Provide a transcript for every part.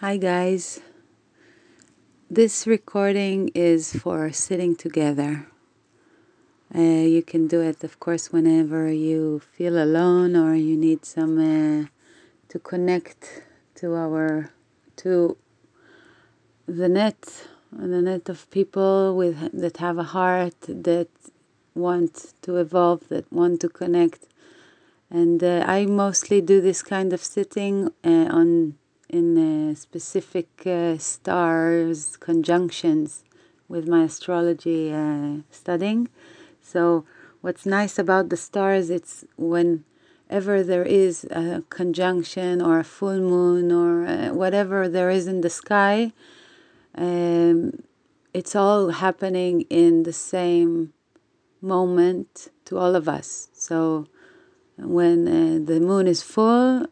Hi, guys. This recording is for sitting together. Uh, you can do it, of course, whenever you feel alone or you need some uh, to connect to our to the net, the net of people with that have a heart that want to evolve, that want to connect. And uh, I mostly do this kind of sitting uh, on in specific uh, stars conjunctions with my astrology uh, studying. So what's nice about the stars, it's whenever there is a conjunction or a full moon or uh, whatever there is in the sky, um, it's all happening in the same moment to all of us. So when uh, the moon is full,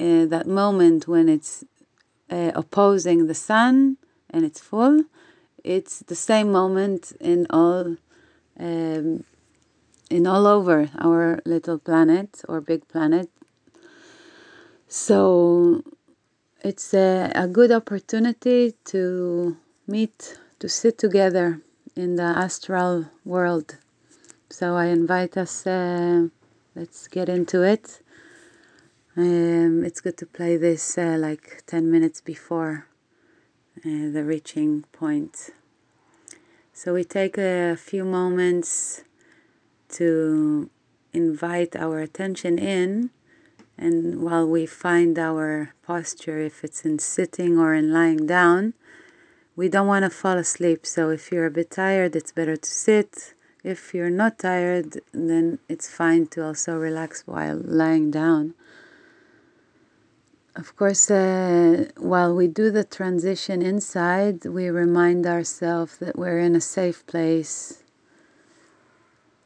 uh, that moment when it's uh, opposing the sun and it's full, it's the same moment in all um, in all over our little planet or big planet. So it's a, a good opportunity to meet, to sit together in the astral world. So I invite us, uh, let's get into it. Um, it's good to play this uh, like 10 minutes before uh, the reaching point. So we take a few moments to invite our attention in, and while we find our posture, if it's in sitting or in lying down, we don't want to fall asleep. So if you're a bit tired, it's better to sit. If you're not tired, then it's fine to also relax while lying down. Of course, uh, while we do the transition inside, we remind ourselves that we're in a safe place,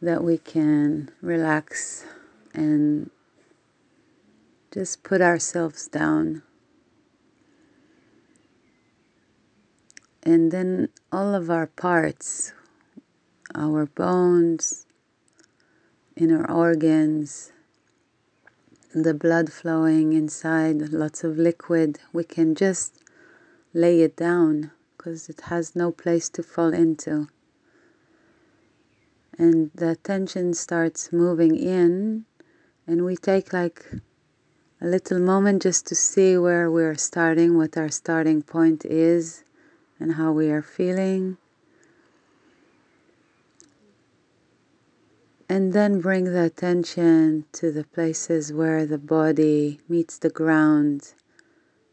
that we can relax and just put ourselves down. And then all of our parts, our bones, inner organs, the blood flowing inside, lots of liquid, we can just lay it down because it has no place to fall into. And the attention starts moving in, and we take like a little moment just to see where we're starting, what our starting point is, and how we are feeling. And then bring the attention to the places where the body meets the ground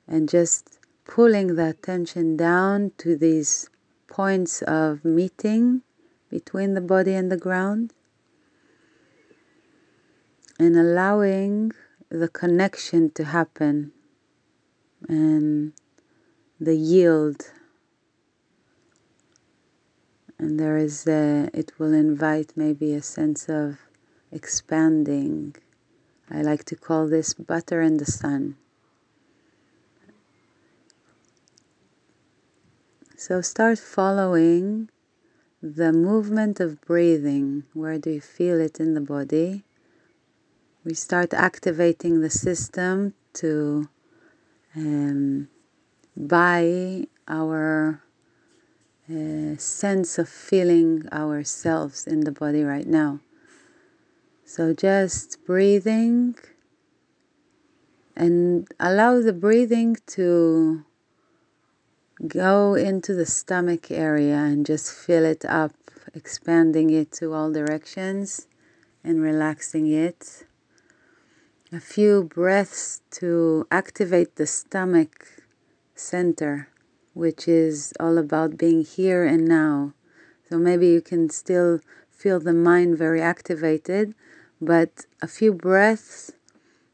and just pulling the attention down to these points of meeting between the body and the ground and allowing the connection to happen and the yield and there is a, it will invite maybe a sense of expanding. I like to call this butter in the sun. So start following the movement of breathing. Where do you feel it in the body? We start activating the system to um, buy our Uh, sense of feeling ourselves in the body right now. So just breathing and allow the breathing to go into the stomach area and just fill it up, expanding it to all directions and relaxing it. A few breaths to activate the stomach center which is all about being here and now. So maybe you can still feel the mind very activated, but a few breaths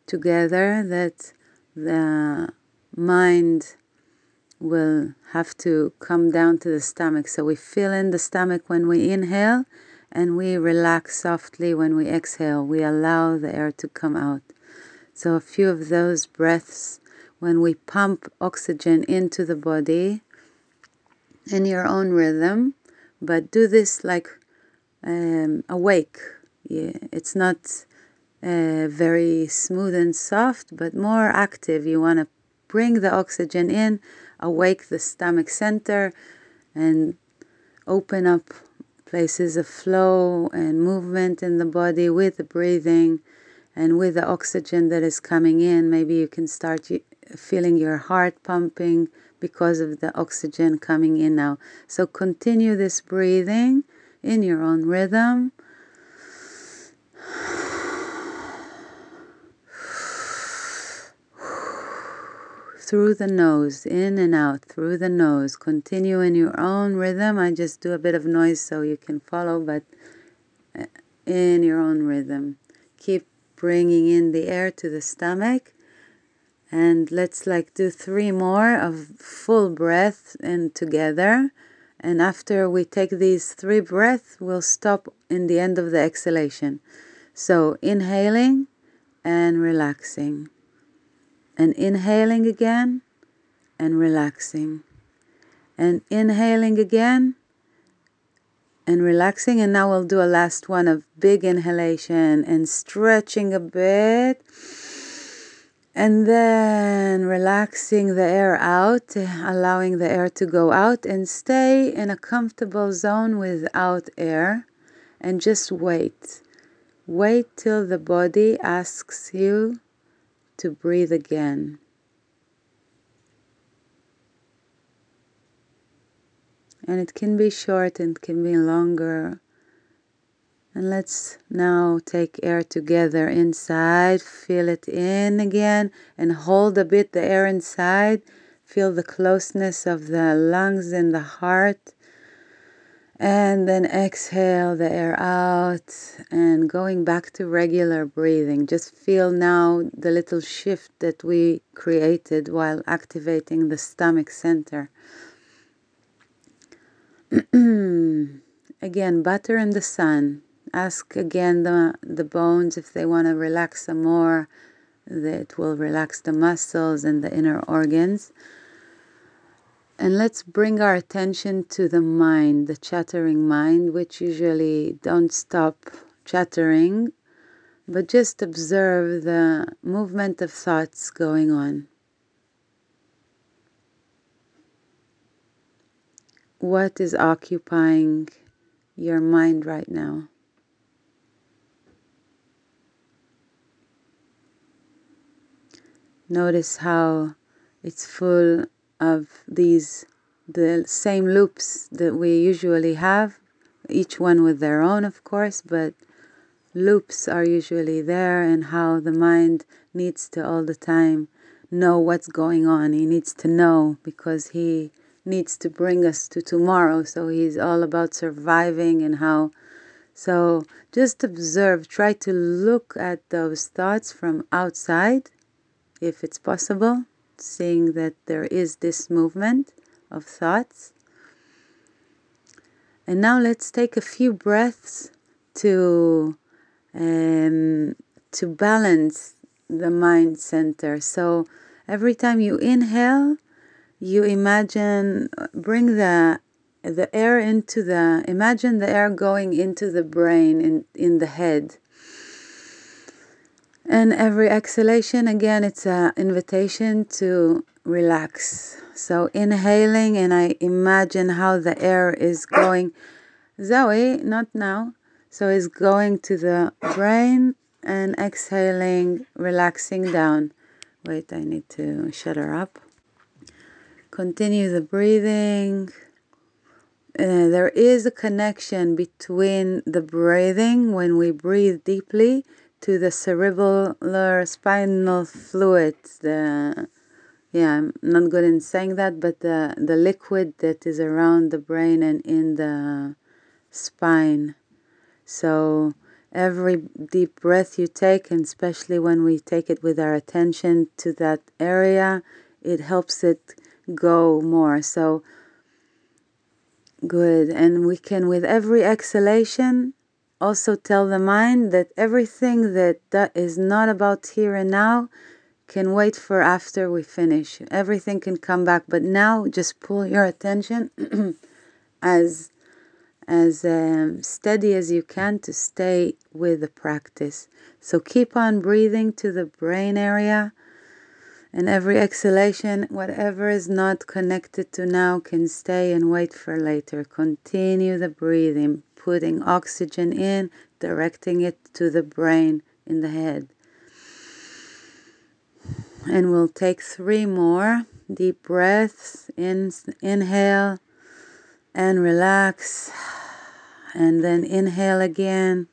together that the mind will have to come down to the stomach. So we fill in the stomach when we inhale and we relax softly when we exhale. We allow the air to come out. So a few of those breaths when we pump oxygen into the body in your own rhythm, but do this like um, awake. Yeah, it's not uh, very smooth and soft, but more active. You want to bring the oxygen in, awake the stomach center, and open up places of flow and movement in the body with the breathing and with the oxygen that is coming in. Maybe you can start feeling your heart pumping because of the oxygen coming in now. So continue this breathing in your own rhythm. through the nose, in and out, through the nose. Continue in your own rhythm. I just do a bit of noise so you can follow, but uh, in your own rhythm. Keep bringing in the air to the stomach. And let's like do three more of full breath and together. And after we take these three breaths, we'll stop in the end of the exhalation. So inhaling and relaxing and inhaling again and relaxing and inhaling again and relaxing and now we'll do a last one of big inhalation and stretching a bit and then relaxing the air out allowing the air to go out and stay in a comfortable zone without air and just wait wait till the body asks you to breathe again. And it can be short and can be longer. And let's now take air together inside. Feel it in again and hold a bit the air inside. Feel the closeness of the lungs and the heart. And then exhale the air out and going back to regular breathing. Just feel now the little shift that we created while activating the stomach center. again, butter in the sun. Ask again the, the bones if they want to relax some more. That will relax the muscles and the inner organs. And let's bring our attention to the mind, the chattering mind, which usually don't stop chattering, but just observe the movement of thoughts going on. What is occupying your mind right now? Notice how it's full of these the same loops that we usually have, each one with their own, of course, but loops are usually there, and how the mind needs to all the time know what's going on. He needs to know because he needs to bring us to tomorrow. So he's all about surviving and how. So just observe, try to look at those thoughts from outside if it's possible seeing that there is this movement of thoughts. And now let's take a few breaths to um, to balance the mind center. So every time you inhale, you imagine bring the the air into the imagine the air going into the brain in in the head and every exhalation, again, it's an invitation to relax. So inhaling, and I imagine how the air is going. Zoe, not now. So it's going to the brain and exhaling, relaxing down. Wait, I need to shut her up. Continue the breathing. Uh, there is a connection between the breathing when we breathe deeply to the cerebellar spinal fluid. The yeah, I'm not good in saying that, but the the liquid that is around the brain and in the spine. So every deep breath you take, and especially when we take it with our attention to that area, it helps it go more. So good. And we can, with every exhalation, also tell the mind that everything that, that is not about here and now can wait for after we finish. Everything can come back, but now just pull your attention as as um, steady as you can to stay with the practice. So keep on breathing to the brain area And every exhalation, whatever is not connected to now, can stay and wait for later. Continue the breathing, putting oxygen in, directing it to the brain in the head. And we'll take three more deep breaths. In, inhale and relax. And then inhale again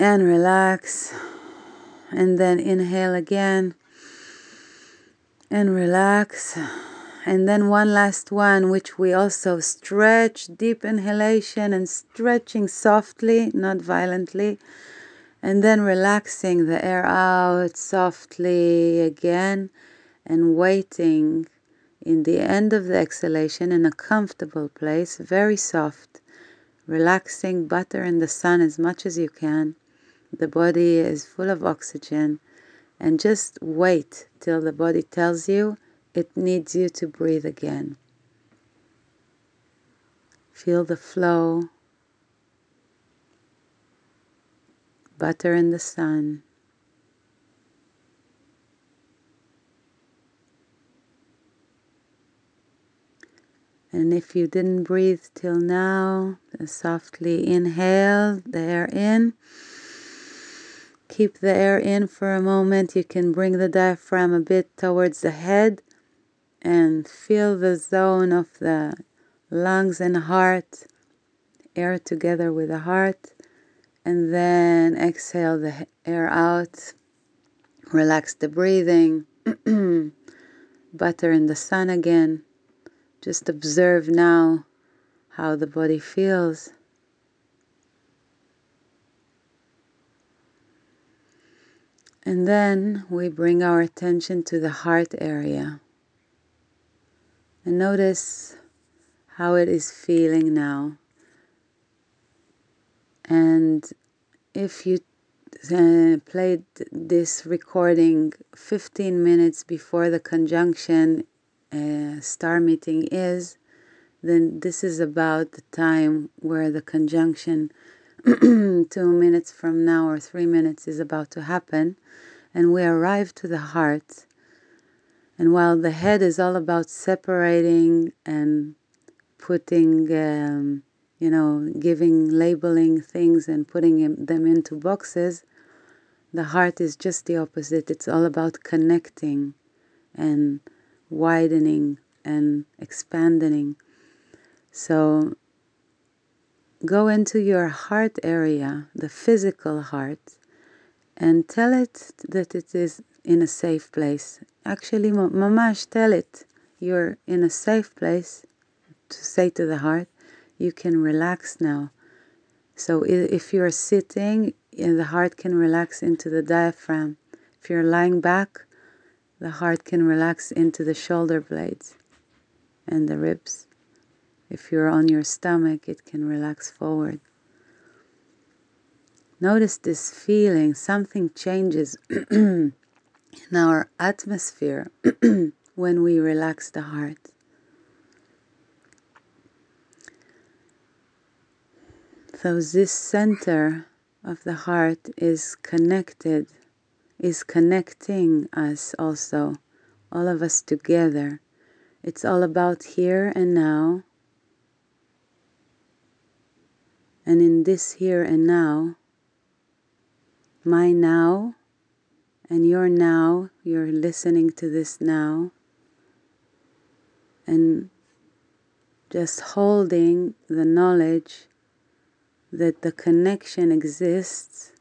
and relax. And then inhale again and relax. And then one last one, which we also stretch, deep inhalation and stretching softly, not violently. And then relaxing the air out softly again and waiting in the end of the exhalation in a comfortable place, very soft, relaxing, butter in the sun as much as you can. The body is full of oxygen and just wait till the body tells you it needs you to breathe again. Feel the flow, butter in the sun. And if you didn't breathe till now, softly inhale the air in keep the air in for a moment. You can bring the diaphragm a bit towards the head and feel the zone of the lungs and heart, air together with the heart. And then exhale the air out. Relax the breathing. Butter in the sun again. Just observe now how the body feels. And then we bring our attention to the heart area. And notice how it is feeling now. And if you uh, played this recording 15 minutes before the conjunction uh, star meeting is, then this is about the time where the conjunction two minutes from now or three minutes is about to happen, and we arrive to the heart. And while the head is all about separating and putting, um, you know, giving, labeling things and putting them into boxes, the heart is just the opposite. It's all about connecting and widening and expanding. So go into your heart area, the physical heart, and tell it that it is in a safe place. Actually, mamash, tell it you're in a safe place to say to the heart, you can relax now. So if you're sitting, eh, the heart can relax into the diaphragm. If you're lying back, the heart can relax into the shoulder blades and the ribs. If you're on your stomach, it can relax forward. Notice this feeling, something changes in our atmosphere when we relax the heart. So, this center of the heart is connected, is connecting us also, all of us together. It's all about here and now And in this here and now, my now and you're now, you're listening to this now, and just holding the knowledge that the connection exists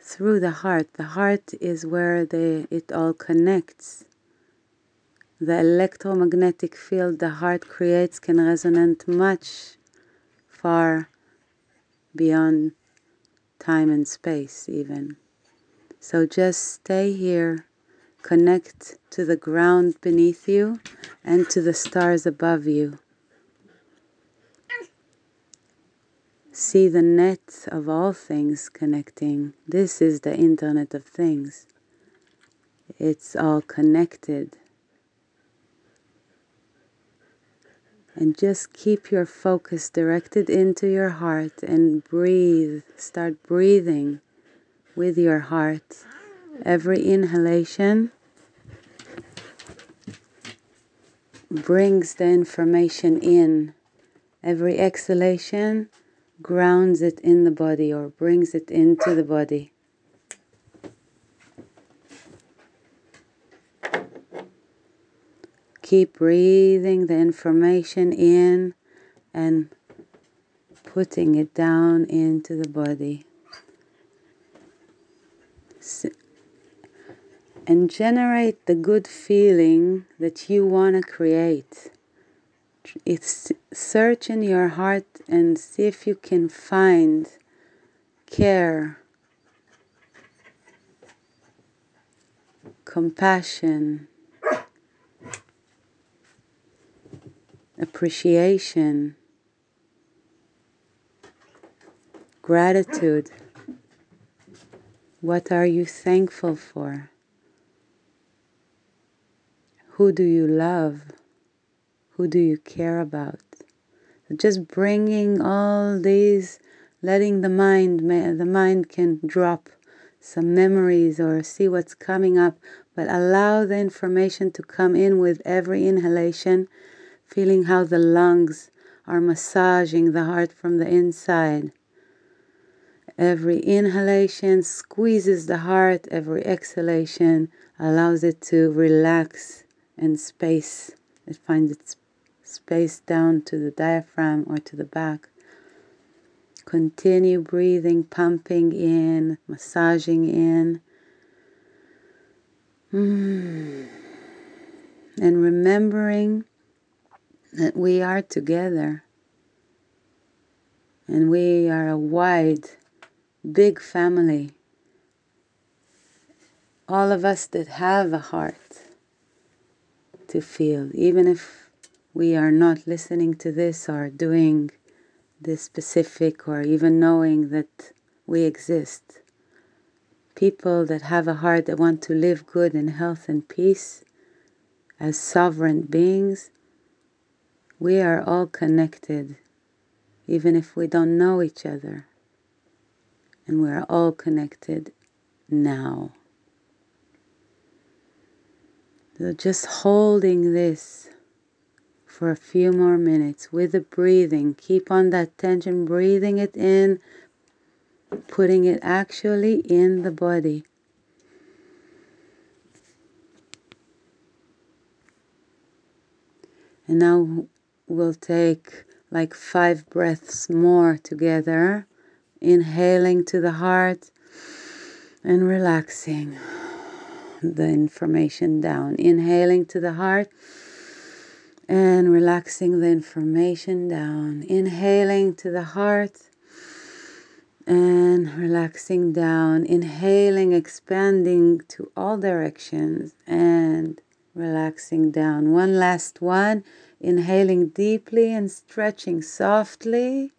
through the heart. The heart is where the, it all connects. The electromagnetic field the heart creates can resonate much far beyond time and space, even. So just stay here, connect to the ground beneath you and to the stars above you. See the net of all things connecting. This is the Internet of Things. It's all connected. And just keep your focus directed into your heart and breathe. Start breathing with your heart. Every inhalation brings the information in. Every exhalation grounds it in the body or brings it into the body. Keep breathing the information in and putting it down into the body. And generate the good feeling that you want to create. It's search in your heart and see if you can find care, compassion, appreciation, gratitude. What are you thankful for? Who do you love? Who do you care about? Just bringing all these, letting the mind, the mind can drop some memories or see what's coming up, but allow the information to come in with every inhalation, feeling how the lungs are massaging the heart from the inside. Every inhalation squeezes the heart, every exhalation allows it to relax and space. It finds its space down to the diaphragm or to the back. Continue breathing, pumping in, massaging in. Mm. And remembering that we are together and we are a wide, big family. All of us that have a heart to feel, even if we are not listening to this or doing this specific or even knowing that we exist. People that have a heart that want to live good in health and peace as sovereign beings, we are all connected, even if we don't know each other. And we are all connected now. So just holding this for a few more minutes with the breathing. Keep on that tension, breathing it in, putting it actually in the body. And now we'll take like five breaths more together, inhaling to the heart and relaxing the information down. Inhaling to the heart and relaxing the information down. Inhaling to the heart and relaxing down. Inhaling, expanding to all directions and relaxing down. One last one. Inhaling deeply and stretching softly.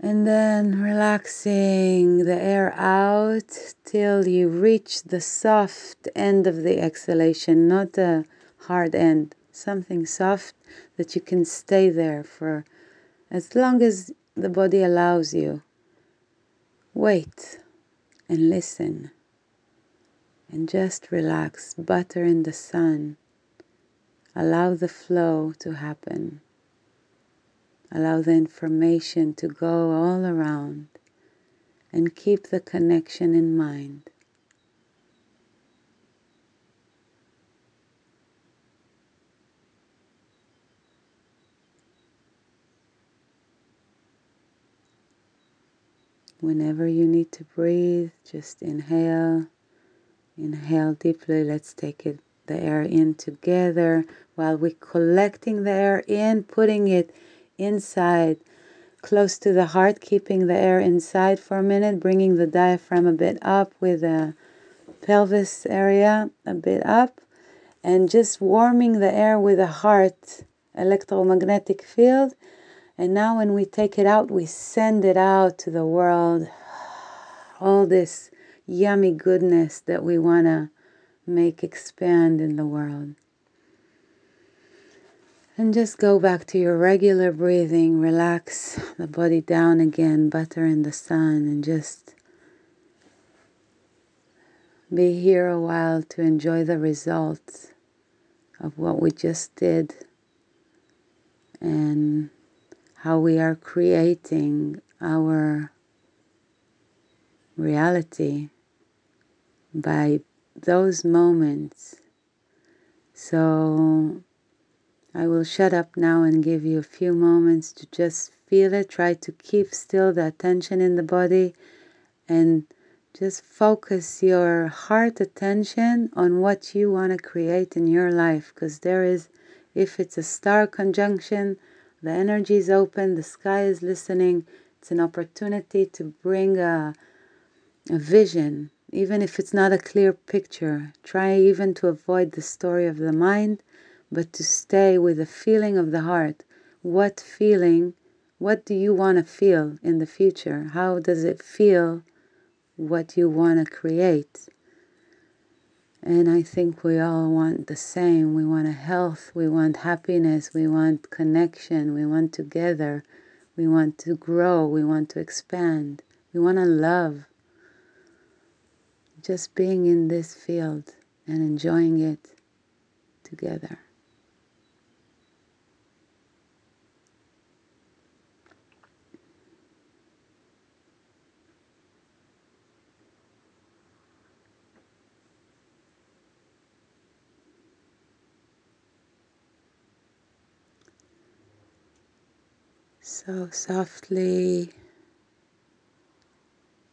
And then relaxing the air out till you reach the soft end of the exhalation, not the hard end something soft that you can stay there for as long as the body allows you. Wait and listen and just relax. Butter in the sun. Allow the flow to happen. Allow the information to go all around and keep the connection in mind. Whenever you need to breathe, just inhale. Inhale deeply. Let's take it the air in together while we're collecting the air in, putting it inside, close to the heart, keeping the air inside for a minute, bringing the diaphragm a bit up with the pelvis area a bit up, and just warming the air with the heart electromagnetic field and now, when we take it out, we send it out to the world. All this yummy goodness that we want to make expand in the world. And just go back to your regular breathing. Relax the body down again, butter in the sun, and just be here a while to enjoy the results of what we just did and how we are creating our reality by those moments. So I will shut up now and give you a few moments to just feel it. Try to keep still the attention in the body and just focus your heart attention on what you want to create in your life because there is, if it's a star conjunction, the energy is open, the sky is listening. It's an opportunity to bring a, a vision, even if it's not a clear picture. Try even to avoid the story of the mind, but to stay with the feeling of the heart. What feeling, what do you want to feel in the future? How does it feel what you want to create? And I think we all want the same. We want a health, we want happiness, we want connection, we want together, we want to grow, we want to expand, we want to love. Just being in this field and enjoying it together. So softly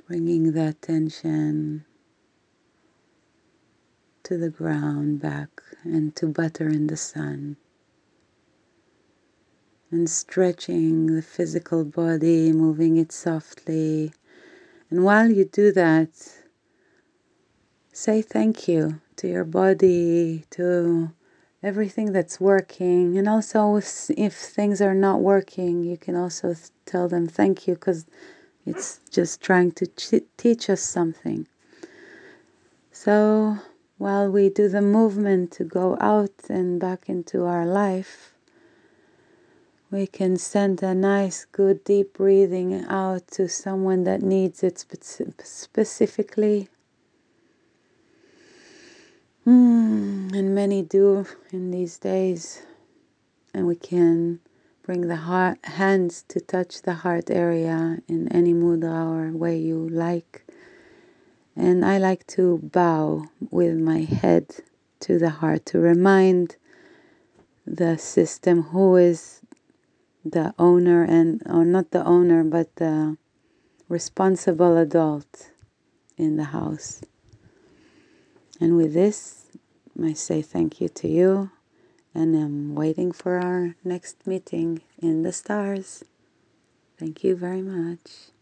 bringing the attention to the ground back and to butter in the sun. And stretching the physical body, moving it softly. And while you do that, say thank you to your body, to everything that's working. And also, if, if things are not working, you can also tell them thank you because it's just trying to ch- teach us something. So, while we do the movement to go out and back into our life, we can send a nice, good, deep breathing out to someone that needs it spe- specifically Hmm, and many do in these days. And we can bring the heart, hands to touch the heart area in any mudra or way you like. And I like to bow with my head to the heart to remind the system who is the owner and or not the owner but the responsible adult in the house. And with this, I say thank you to you, and I'm waiting for our next meeting in the stars. Thank you very much.